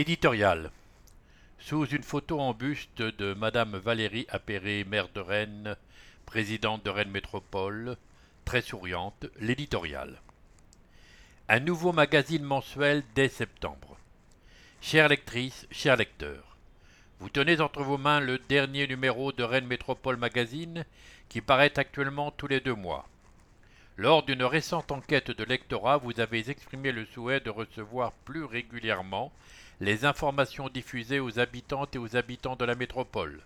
Éditorial. Sous une photo en buste de Madame Valérie Appéré, maire de Rennes, présidente de Rennes Métropole, très souriante, l'éditorial. Un nouveau magazine mensuel dès septembre. Chère lectrice, chers lecteurs, vous tenez entre vos mains le dernier numéro de Rennes Métropole Magazine qui paraît actuellement tous les deux mois. Lors d'une récente enquête de lectorat, vous avez exprimé le souhait de recevoir plus régulièrement les informations diffusées aux habitantes et aux habitants de la métropole.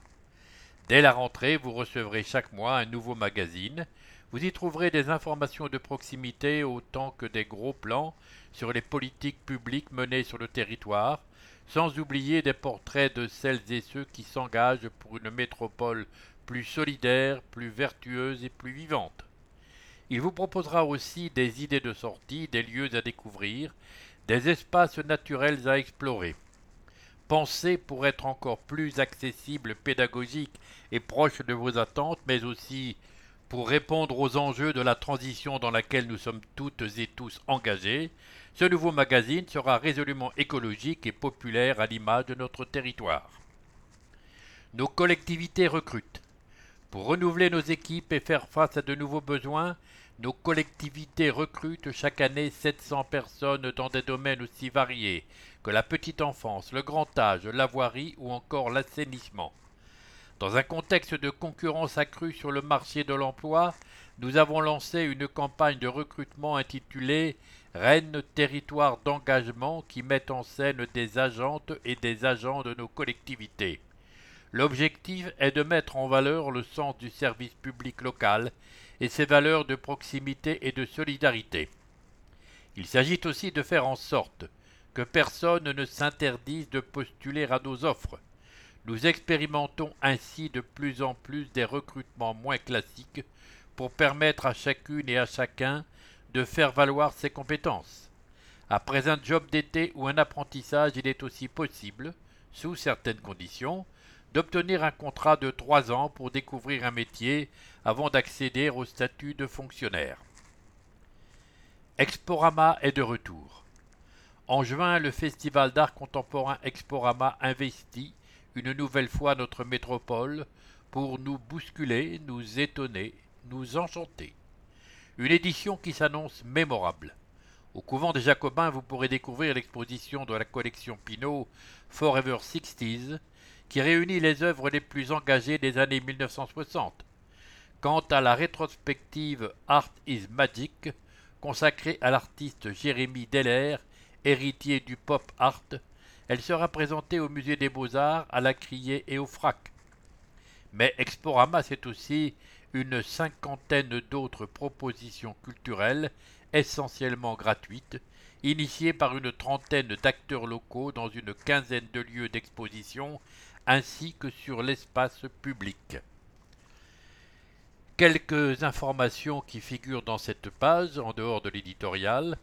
Dès la rentrée, vous recevrez chaque mois un nouveau magazine. Vous y trouverez des informations de proximité autant que des gros plans sur les politiques publiques menées sur le territoire, sans oublier des portraits de celles et ceux qui s'engagent pour une métropole plus solidaire, plus vertueuse et plus vivante. Il vous proposera aussi des idées de sortie, des lieux à découvrir, des espaces naturels à explorer. Pensez pour être encore plus accessible, pédagogique et proche de vos attentes, mais aussi pour répondre aux enjeux de la transition dans laquelle nous sommes toutes et tous engagés, ce nouveau magazine sera résolument écologique et populaire à l'image de notre territoire. Nos collectivités recrutent. Pour renouveler nos équipes et faire face à de nouveaux besoins, nos collectivités recrutent chaque année 700 personnes dans des domaines aussi variés que la petite enfance, le grand âge, la voirie ou encore l'assainissement. Dans un contexte de concurrence accrue sur le marché de l'emploi, nous avons lancé une campagne de recrutement intitulée Rennes Territoire d'engagement qui met en scène des agentes et des agents de nos collectivités. L'objectif est de mettre en valeur le sens du service public local et ses valeurs de proximité et de solidarité. Il s'agit aussi de faire en sorte que personne ne s'interdise de postuler à nos offres. Nous expérimentons ainsi de plus en plus des recrutements moins classiques pour permettre à chacune et à chacun de faire valoir ses compétences. Après un job d'été ou un apprentissage, il est aussi possible, sous certaines conditions, d'obtenir un contrat de trois ans pour découvrir un métier avant d'accéder au statut de fonctionnaire. Exporama est de retour. En juin, le Festival d'art contemporain Exporama investit une nouvelle fois notre métropole pour nous bousculer, nous étonner, nous enchanter. Une édition qui s'annonce mémorable. Au couvent des Jacobins, vous pourrez découvrir l'exposition de la collection Pinault Forever Sixties, qui réunit les œuvres les plus engagées des années 1960. Quant à la rétrospective Art is Magic, consacrée à l'artiste Jérémy Deller, héritier du pop art, elle sera présentée au Musée des Beaux-Arts, à la Criée et au Frac. Mais Exporama, c'est aussi une cinquantaine d'autres propositions culturelles, essentiellement gratuites, initiées par une trentaine d'acteurs locaux dans une quinzaine de lieux d'exposition ainsi que sur l'espace public. Quelques informations qui figurent dans cette page, en dehors de l'éditorial.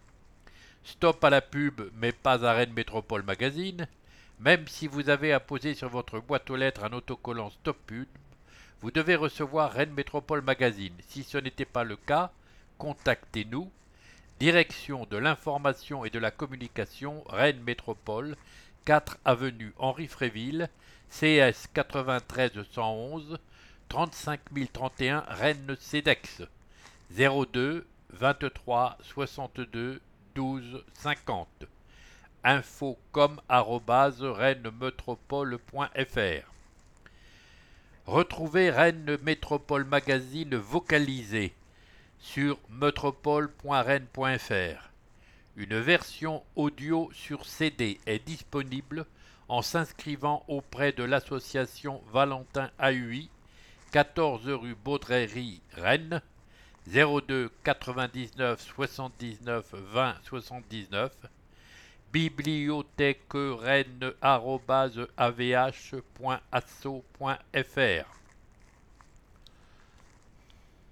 Stop à la pub, mais pas à Rennes Métropole Magazine. Même si vous avez apposé sur votre boîte aux lettres un autocollant Stop Pub, vous devez recevoir Rennes Métropole Magazine. Si ce n'était pas le cas, contactez-nous. Direction de l'information et de la communication, Rennes Métropole, 4 avenue Henri Fréville, CS 93 111 35 031 Rennes CEDEX 02 23 62 12 50 infocom rennesmetropole.fr Retrouvez Rennes Métropole Magazine vocalisé sur metropole.rennes.fr. Une version audio sur CD est disponible en s'inscrivant auprès de l'association Valentin AUI, 14 rue Baudrerie, Rennes, 02 99 79 20 79, bibliothèque.